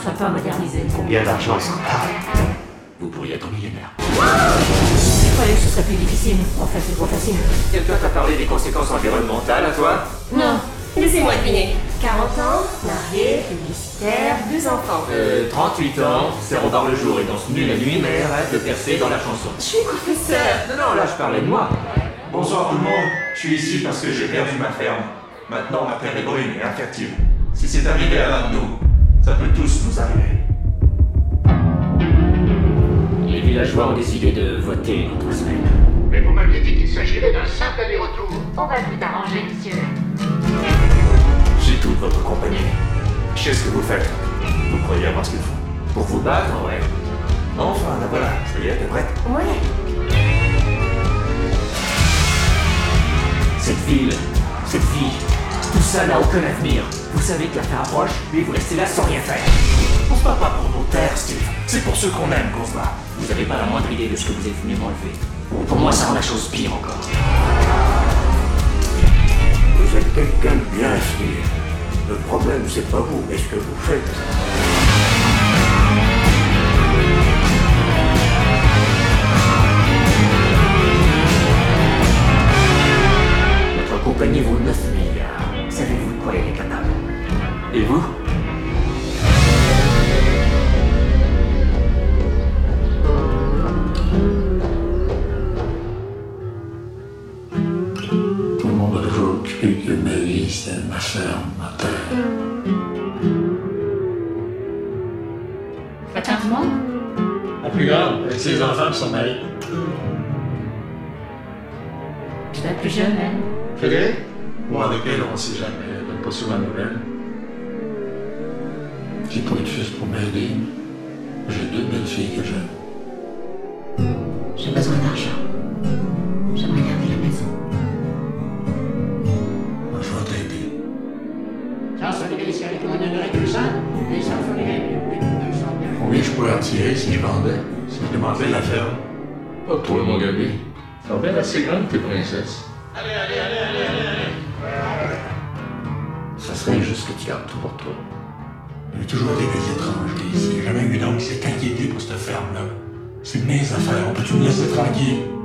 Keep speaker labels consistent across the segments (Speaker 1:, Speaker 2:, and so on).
Speaker 1: soit pas modernisée.
Speaker 2: Combien d'argent parlent
Speaker 3: Vous pourriez être millionnaire.
Speaker 1: Je croyais que ce serait plus difficile. Enfin, c'est trop facile.
Speaker 3: Quelqu'un t'a parlé des conséquences environnementales à toi
Speaker 1: Non.
Speaker 4: Laissez-moi deviner. 40 ans, marié, publicitaire, deux enfants.
Speaker 3: Euh, 38 ans, serre au bar le jour et danse nu la nuit, mais arrête de percer dans la chanson.
Speaker 4: Je suis professeur.
Speaker 3: Non, non, là je parlais de moi.
Speaker 5: Bonsoir tout le monde, je suis ici parce que j'ai perdu ma ferme. Maintenant ma terre est brune et infertile. Si c'est arrivé à l'un de nous, ça peut tous nous arriver.
Speaker 3: Les villageois ont décidé de voter dans trois semaines.
Speaker 6: Mais vous m'aviez dit qu'il s'agirait d'un simple aller-retour.
Speaker 1: On va tout arranger, monsieur.
Speaker 5: J'ai toute votre compagnie. Je sais ce que vous faites? Vous croyez avoir ce qu'il faut?
Speaker 3: Pour vous battre, ouais.
Speaker 5: Enfin, la voilà, ça y est, t'es prête?
Speaker 1: Ouais.
Speaker 3: Cette ville, cette vie, tout ça n'a aucun avenir. Vous savez que la fin approche, mais vous restez là sans rien faire.
Speaker 5: On se bat pas pour nos terres, Steve. C'est pour ceux qu'on aime qu'on se bat.
Speaker 3: Vous n'avez pas la moindre idée de ce que vous êtes venu m'enlever. Pour moi, ça rend la chose pire encore.
Speaker 2: Vous êtes quelqu'un de bien, Steve. Le problème, c'est pas vous, mais ce que vous faites.
Speaker 3: Compagnie vaut 9 Et vous
Speaker 2: Tout le monde veut explique que ma vie, c'est ma ferme, ma terre.
Speaker 1: Pas de changement
Speaker 7: La plus grande, avec ses enfants et son mari.
Speaker 1: Tu t'as plus jeune, elle
Speaker 8: Frédéric? Moi, avec elle, on sait jamais. Elle donne pas souvent de nouvelles. J'ai pas eu de fils pour m'aider. J'ai deux belles filles que j'aime.
Speaker 1: J'ai besoin d'argent. J'aimerais garder la maison.
Speaker 8: Je vais t'aider. Combien je pourrais en tirer si je vendais? Si je demandais la ferme?
Speaker 9: Pas toi, mon Gabi. T'as bien assez grande, tes princesses.
Speaker 8: Ça serait juste que tu gardes tout pour toi. J'ai toujours été des étrangers ici. J'ai jamais eu s'est inquiété pour cette ferme-là. C'est mes affaires. On peut-tu me laisser tranquille?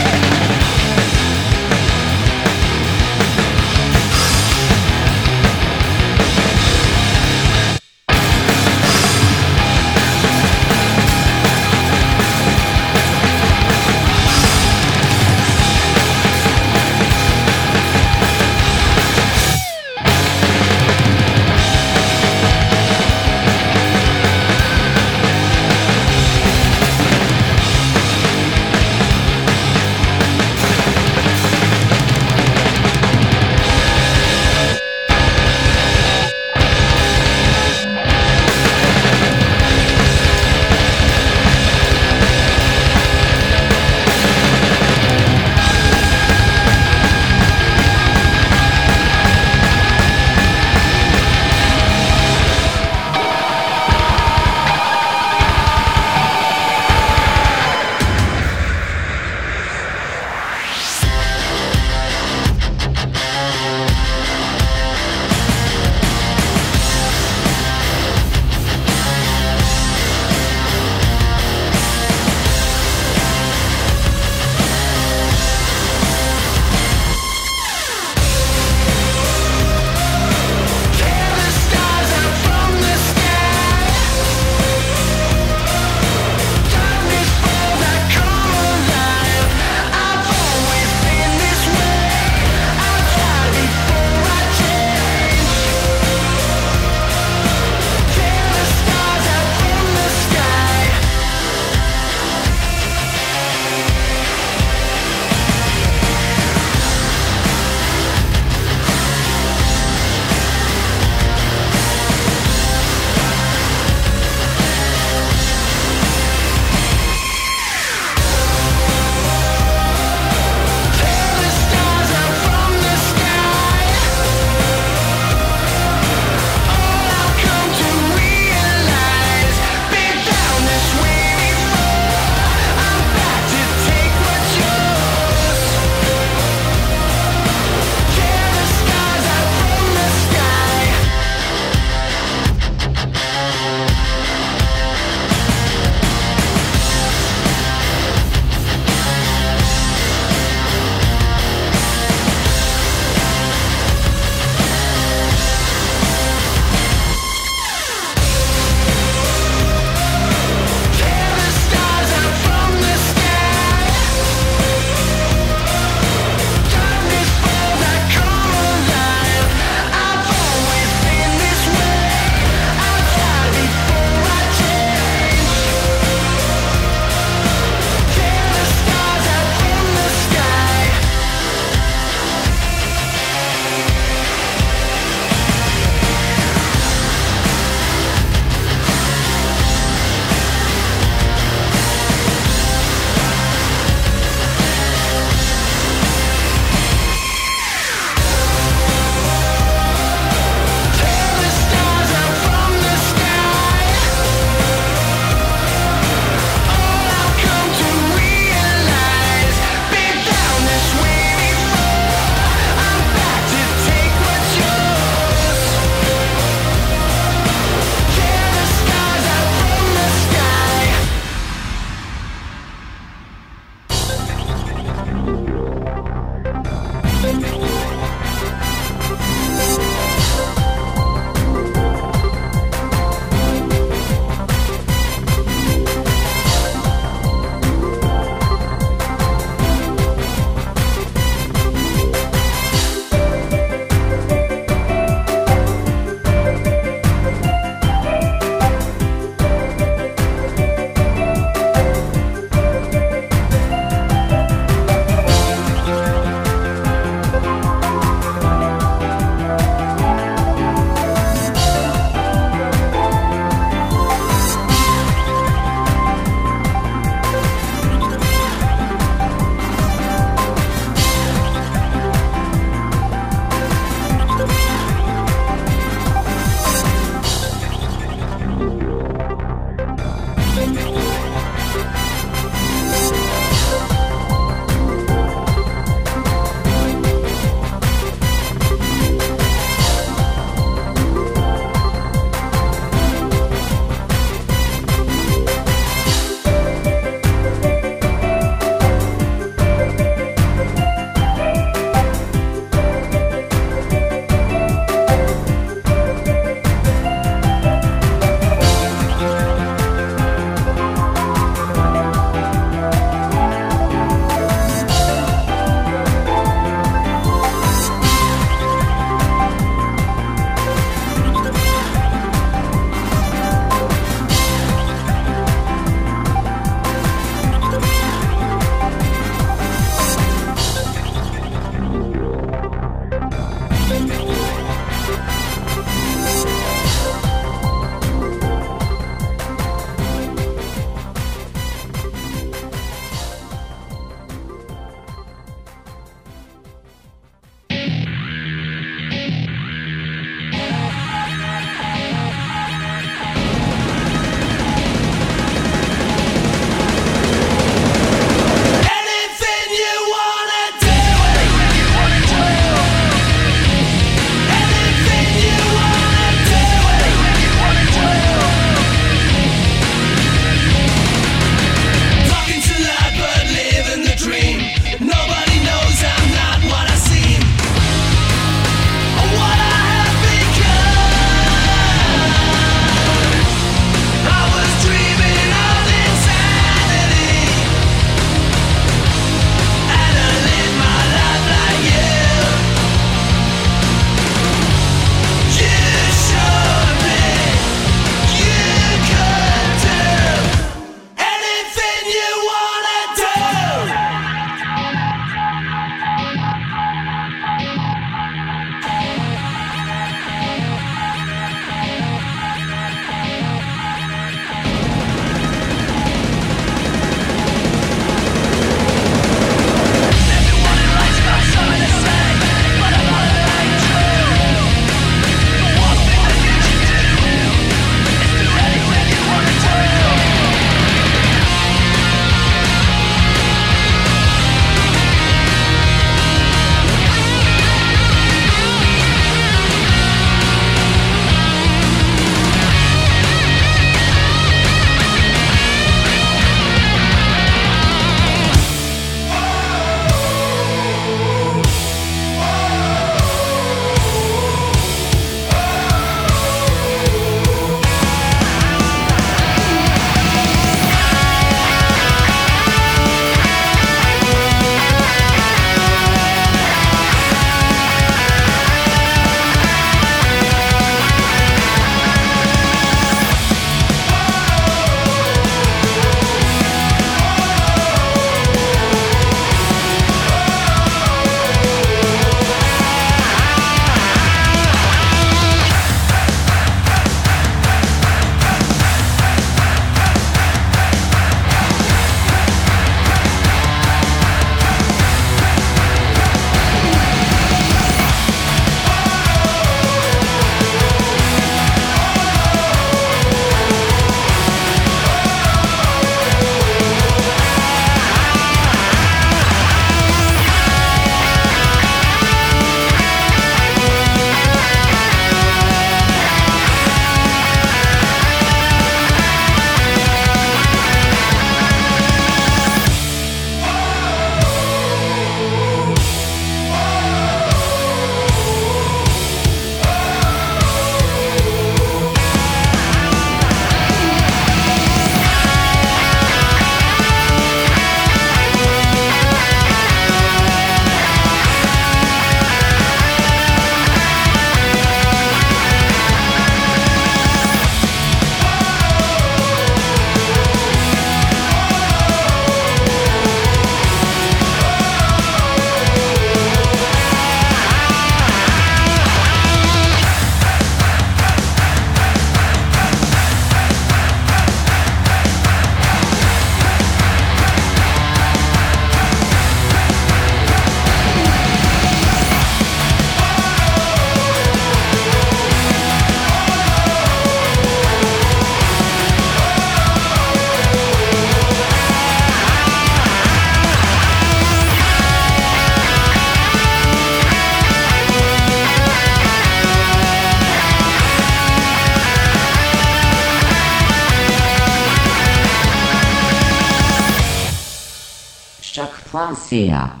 Speaker 10: Yeah.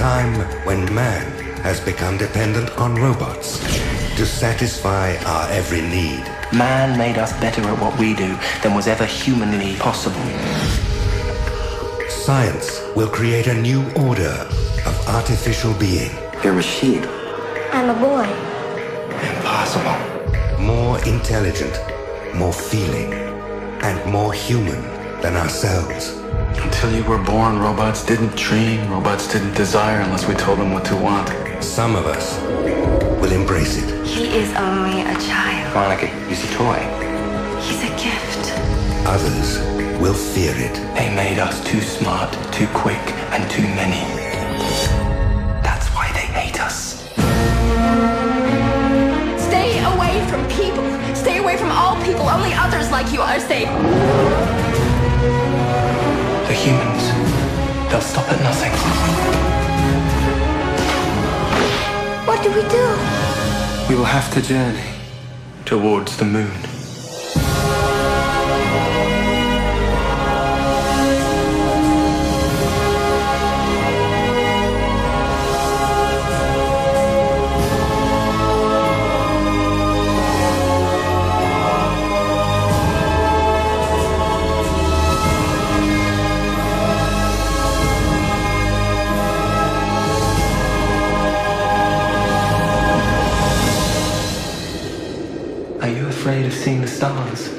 Speaker 10: Time when man has become dependent on robots to satisfy our every need.
Speaker 11: Man made us better at what we do than was ever humanly possible.
Speaker 10: Science will create a new order of artificial being.
Speaker 11: You're a machine.
Speaker 12: I'm a boy.
Speaker 11: Impossible.
Speaker 10: More intelligent, more feeling, and more human than ourselves.
Speaker 13: Until you were born, robots didn't dream, robots didn't desire unless we told them what to want.
Speaker 10: Some of us will embrace it.
Speaker 14: He is only a child.
Speaker 11: Monica, he's a toy.
Speaker 14: He's a gift.
Speaker 10: Others will fear it.
Speaker 13: They made us too smart, too quick, and too many. That's why they hate us.
Speaker 12: Stay away from people. Stay away from all people. Only others like you are safe.
Speaker 13: Humans, they'll stop at nothing.
Speaker 12: What do we do?
Speaker 13: We will have to journey towards the moon. Of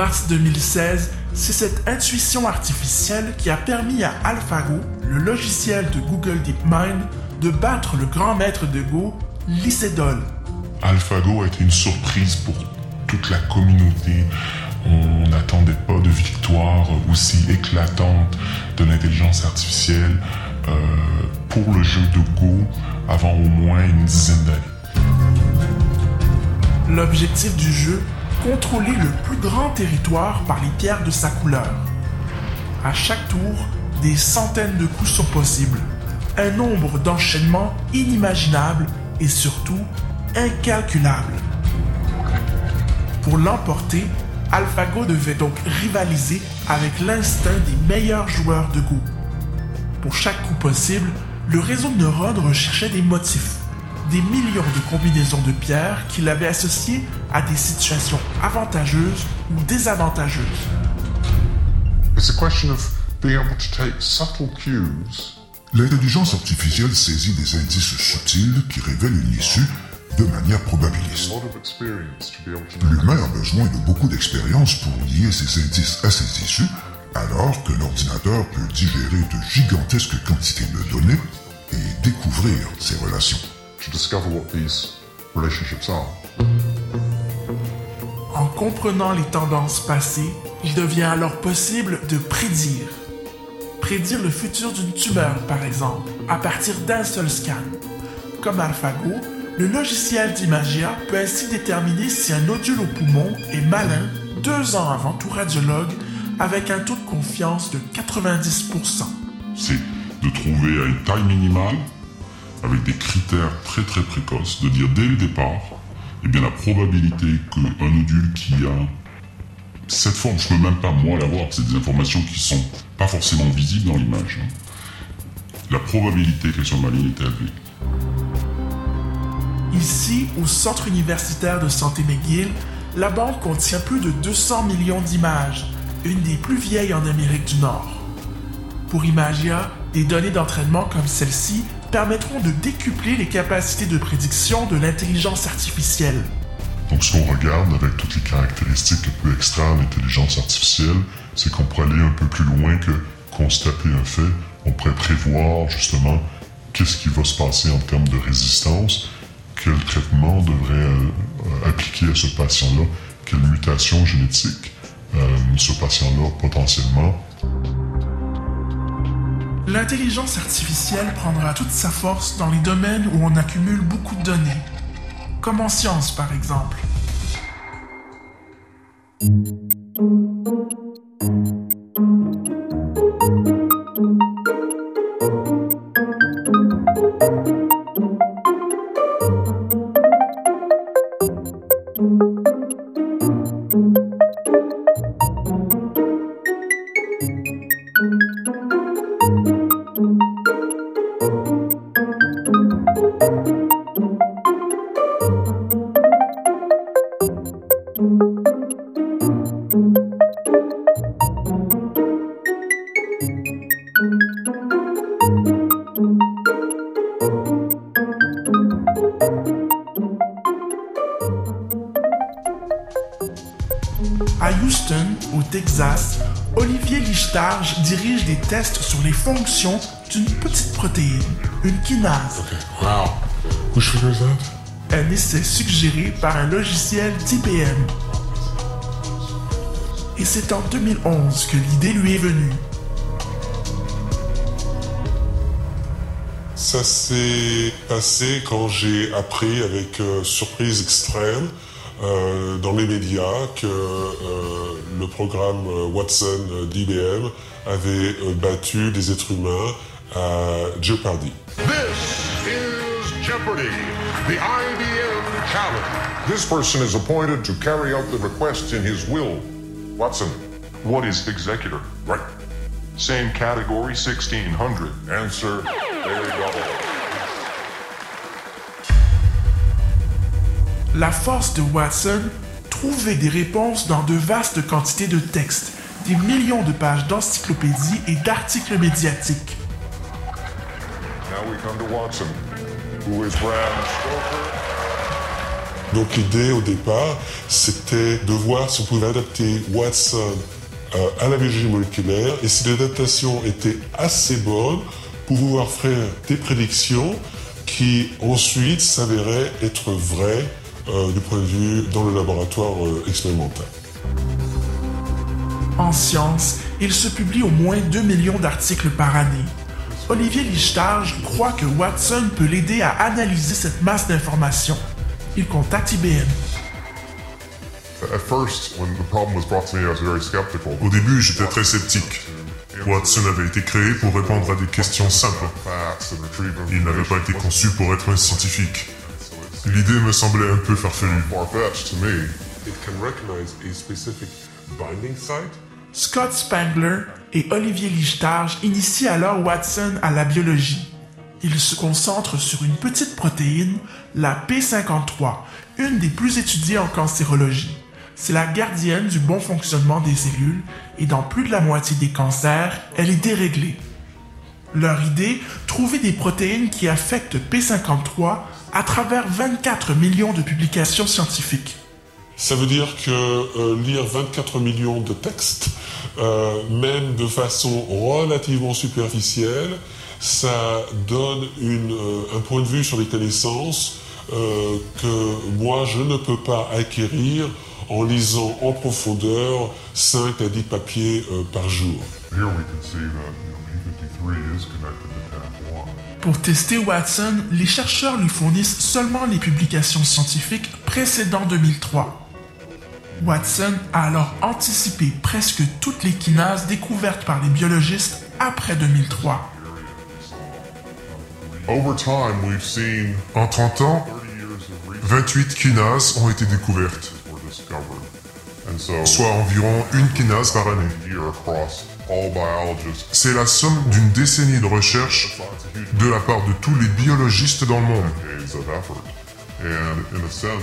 Speaker 15: mars 2016, c'est cette intuition artificielle qui a permis à AlphaGo, le logiciel de Google DeepMind, de battre le grand maître de Go, Lycédol.
Speaker 16: AlphaGo a été une surprise pour toute la communauté. On n'attendait pas de victoire aussi éclatante de l'intelligence artificielle euh, pour le jeu de Go avant au moins une dizaine d'années.
Speaker 15: L'objectif du jeu, contrôler le plus grand territoire par les pierres de sa couleur. À chaque tour, des centaines de coups sont possibles, un nombre d'enchaînements inimaginable et surtout incalculable. Pour l'emporter, AlphaGo devait donc rivaliser avec l'instinct des meilleurs joueurs de Go. Pour chaque coup possible, le réseau de neurones recherchait des motifs, des millions de combinaisons de pierres qu'il avait associées à des situations avantageuses ou désavantageuses.
Speaker 16: It's a question of being able to take subtle cues.
Speaker 17: L'intelligence artificielle saisit des indices subtils qui révèlent une issue de manière probabiliste. L'humain a besoin de beaucoup d'expérience pour lier ces indices à ces issues, alors que l'ordinateur peut digérer de gigantesques quantités de données et découvrir ces relations.
Speaker 15: En comprenant les tendances passées, il devient alors possible de prédire. Prédire le futur d'une tumeur, par exemple, à partir d'un seul scan. Comme AlphaGo, le logiciel d'Imagia peut ainsi déterminer si un nodule au poumon est malin deux ans avant tout radiologue avec un taux de confiance de 90%.
Speaker 16: C'est de trouver à une taille minimale, avec des critères très très précoces, de dire dès le départ, eh bien la probabilité qu'un nodule qui a cette forme, je ne peux même pas moi l'avoir, c'est des informations qui sont pas forcément visibles dans l'image. hein. La probabilité qu'elle soit maligne est élevée.
Speaker 15: Ici, au Centre universitaire de santé McGill, la banque contient plus de 200 millions d'images, une des plus vieilles en Amérique du Nord. Pour Imagia, des données d'entraînement comme celle-ci permettront de décupler les capacités de prédiction de l'intelligence artificielle.
Speaker 16: Donc ce qu'on regarde avec toutes les caractéristiques que peut extraire l'intelligence artificielle, c'est qu'on pourrait aller un peu plus loin que constater un fait. On pourrait prévoir justement qu'est-ce qui va se passer en termes de résistance, quel traitement devrait euh, appliquer à ce patient-là, quelle mutation génétique euh, ce patient-là potentiellement.
Speaker 15: L'intelligence artificielle prendra toute sa force dans les domaines où on accumule beaucoup de données, comme en sciences par exemple.
Speaker 8: Wow.
Speaker 15: Un essai suggéré par un logiciel d'IBM. Et c'est en 2011 que l'idée lui est venue.
Speaker 18: Ça s'est passé quand j'ai appris avec euh, surprise extrême euh, dans les médias que euh, le programme euh, Watson euh, d'IBM avait euh, battu des êtres humains à Jeopardy.
Speaker 19: This is Jeopardy, the IBM challenge. This person is appointed to carry out the request in his will. Watson.
Speaker 20: What is executor?
Speaker 19: Right?
Speaker 20: Same category, 1600.
Speaker 19: Answer. There you go.
Speaker 15: La force de Watson, trouver des réponses dans de vastes quantités de textes, des millions de pages d'encyclopédies et d'articles médiatiques.
Speaker 19: We come to Watson. who is Bram Stoker?
Speaker 18: Donc l'idée au départ, c'était de voir si on pouvait adapter Watson euh, à la biologie moléculaire et si l'adaptation était assez bonne pour pouvoir faire des prédictions qui ensuite s'avéraient être vraies euh, du point de vue dans le laboratoire euh, expérimental.
Speaker 15: En science, il se publie au moins 2 millions d'articles par année. Olivier Lichtage croit que Watson peut l'aider à analyser cette masse d'informations. Il contacte IBM.
Speaker 16: Au début, j'étais très sceptique. Watson avait été créé pour répondre à des questions simples. Il n'avait pas été conçu pour être un scientifique. L'idée me semblait un peu farfelue.
Speaker 15: Scott Spangler et Olivier Lichtage initient alors Watson à la biologie. Ils se concentrent sur une petite protéine, la P53, une des plus étudiées en cancérologie. C'est la gardienne du bon fonctionnement des cellules et dans plus de la moitié des cancers, elle est déréglée. Leur idée, trouver des protéines qui affectent P53 à travers 24 millions de publications scientifiques.
Speaker 18: Ça veut dire que euh, lire 24 millions de textes, euh, même de façon relativement superficielle, ça donne une, euh, un point de vue sur les connaissances euh, que moi je ne peux pas acquérir en lisant en profondeur 5 à 10 papiers euh, par jour.
Speaker 15: Pour tester Watson, les chercheurs lui fournissent seulement les publications scientifiques précédant 2003. Watson a alors anticipé presque toutes les kinases découvertes par les biologistes après 2003.
Speaker 16: En 30 ans, 28 kinases ont été découvertes, soit environ une kinase par année. C'est la somme d'une décennie de recherche de la part de tous les biologistes dans le monde.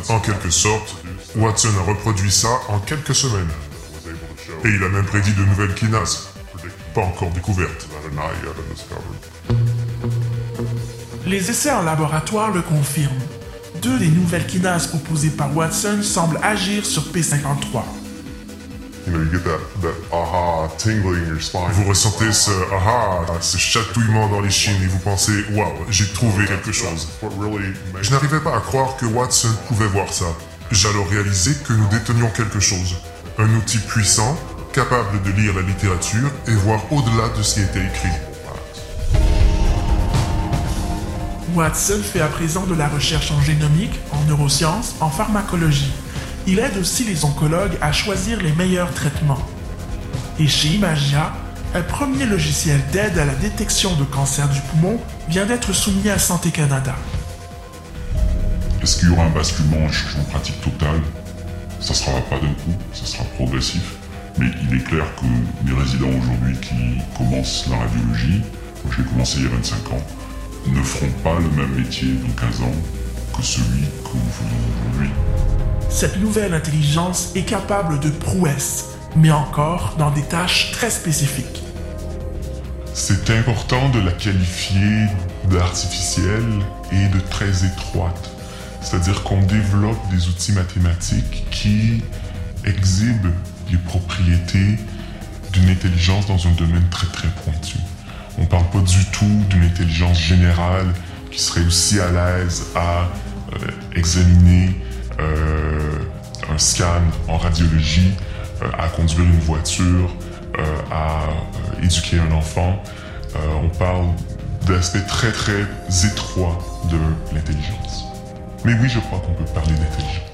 Speaker 16: En quelque sorte, Watson a reproduit ça en quelques semaines. Et il a même prédit de nouvelles kinases, pas encore découvertes.
Speaker 15: Les essais en laboratoire le confirment. Deux des nouvelles kinases proposées par Watson semblent agir sur P53.
Speaker 16: Vous ressentez ce aha, ce chatouillement dans les chines et vous pensez waouh, j'ai trouvé quelque chose. Je n'arrivais pas à croire que Watson pouvait voir ça. J'ai alors réalisé que nous détenions quelque chose. Un outil puissant, capable de lire la littérature et voir au-delà de ce qui était écrit.
Speaker 15: Watson fait à présent de la recherche en génomique, en neurosciences, en pharmacologie. Il aide aussi les oncologues à choisir les meilleurs traitements. Et chez Imagia, un premier logiciel d'aide à la détection de cancer du poumon vient d'être soumis à Santé Canada.
Speaker 21: Est-ce qu'il y aura un basculement, un changement pratique total? Ça ne sera pas d'un coup, ça sera progressif. Mais il est clair que mes résidents aujourd'hui qui commencent la radiologie, moi je l'ai commencé il y a 25 ans, ne feront pas le même métier dans 15 ans que celui que nous faisons aujourd'hui.
Speaker 15: Cette nouvelle intelligence est capable de prouesses, mais encore dans des tâches très spécifiques.
Speaker 21: C'est important de la qualifier d'artificielle et de très étroite. C'est-à-dire qu'on développe des outils mathématiques qui exhibent les propriétés d'une intelligence dans un domaine très très pointu. On ne parle pas du tout d'une intelligence générale qui serait aussi à l'aise à euh, examiner euh, scan en radiologie, euh, à conduire une voiture, à éduquer un enfant. on parle d'aspects très très étroits de l'intelligence. Mais oui, je crois qu'on peut parler d'intelligence.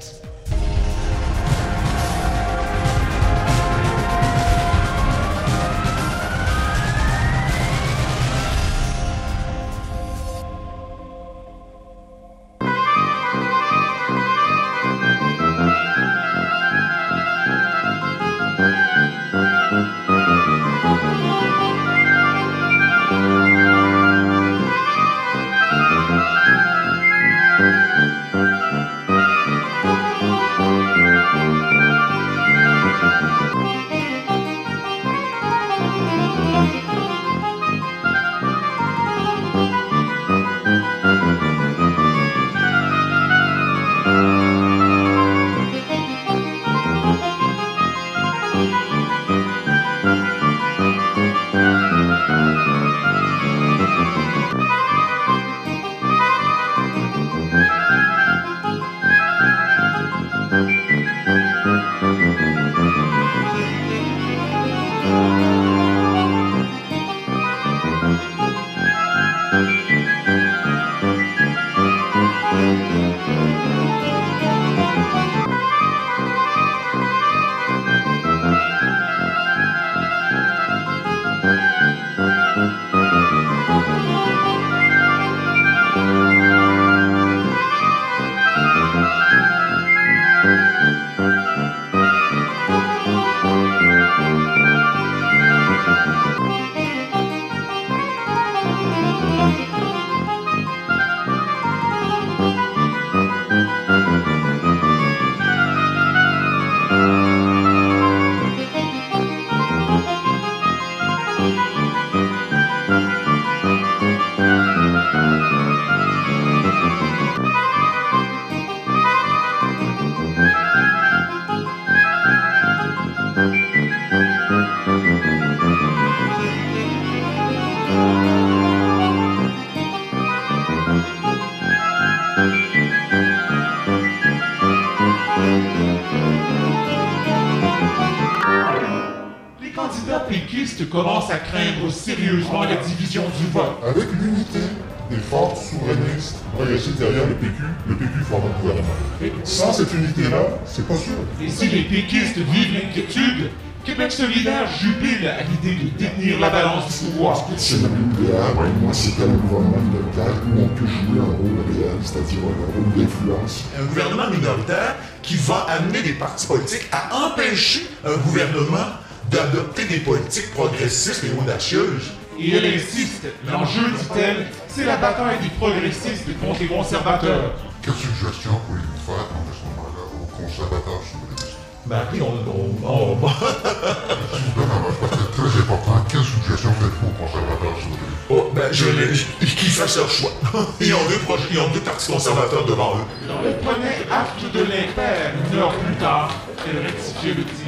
Speaker 22: Candidats péquistes commencent à craindre sérieusement la division du vote.
Speaker 23: Avec l'unité des forces souverainistes progressistes derrière le PQ, le PQ forme un gouvernement. Sans cette unité-là, c'est pas sûr.
Speaker 22: Et si les péquistes vivent l'inquiétude, Québec solidaire jubile à l'idée de détenir la balance du pouvoir.
Speaker 23: C'est idéal, moi c'était un gouvernement minoritaire où on peut jouer un rôle réel, c'est-à-dire un rôle d'influence.
Speaker 5: Un gouvernement minoritaire qui va amener des partis politiques à empêcher un gouvernement d'adopter des politiques progressistes et audacieuses.
Speaker 22: Et elle insiste, l'enjeu, dit-elle, c'est la bataille des progressistes contre les conservateurs.
Speaker 23: Quelle suggestion pourriez-vous faire dans ce moment-là aux conservateurs souverainistes?
Speaker 5: Ben, puis on... on, on...
Speaker 23: c'est très important. Quelle suggestion faites-vous aux conservateurs souverainistes?
Speaker 5: Oh, ben, je les... qu'ils fassent leur choix. ils, ont deux projets, ils ont deux partis conservateurs devant eux.
Speaker 22: Elle prenait acte de l'impair. Une heure plus tard, elle rectifiait le tir.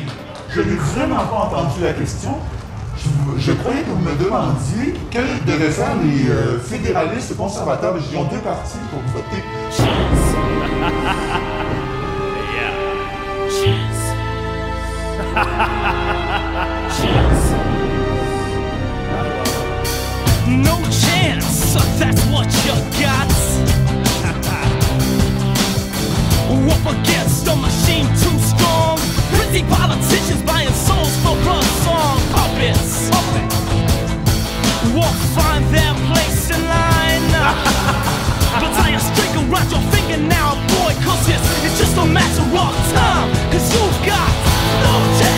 Speaker 24: Je n'ai vraiment pas entendu la question. Je, croyais que vous me demandiez quels devaient faire les euh, fédéralistes conservateurs. Ils ont deux partis pour voter.
Speaker 25: No chance, that's what you got. Up against Pretty politicians buying souls for a song. Puppets. Won't find their place in line. but tie a string around your finger now, boy, cause it's, it's just a matter of time. Cause you've got. No chance.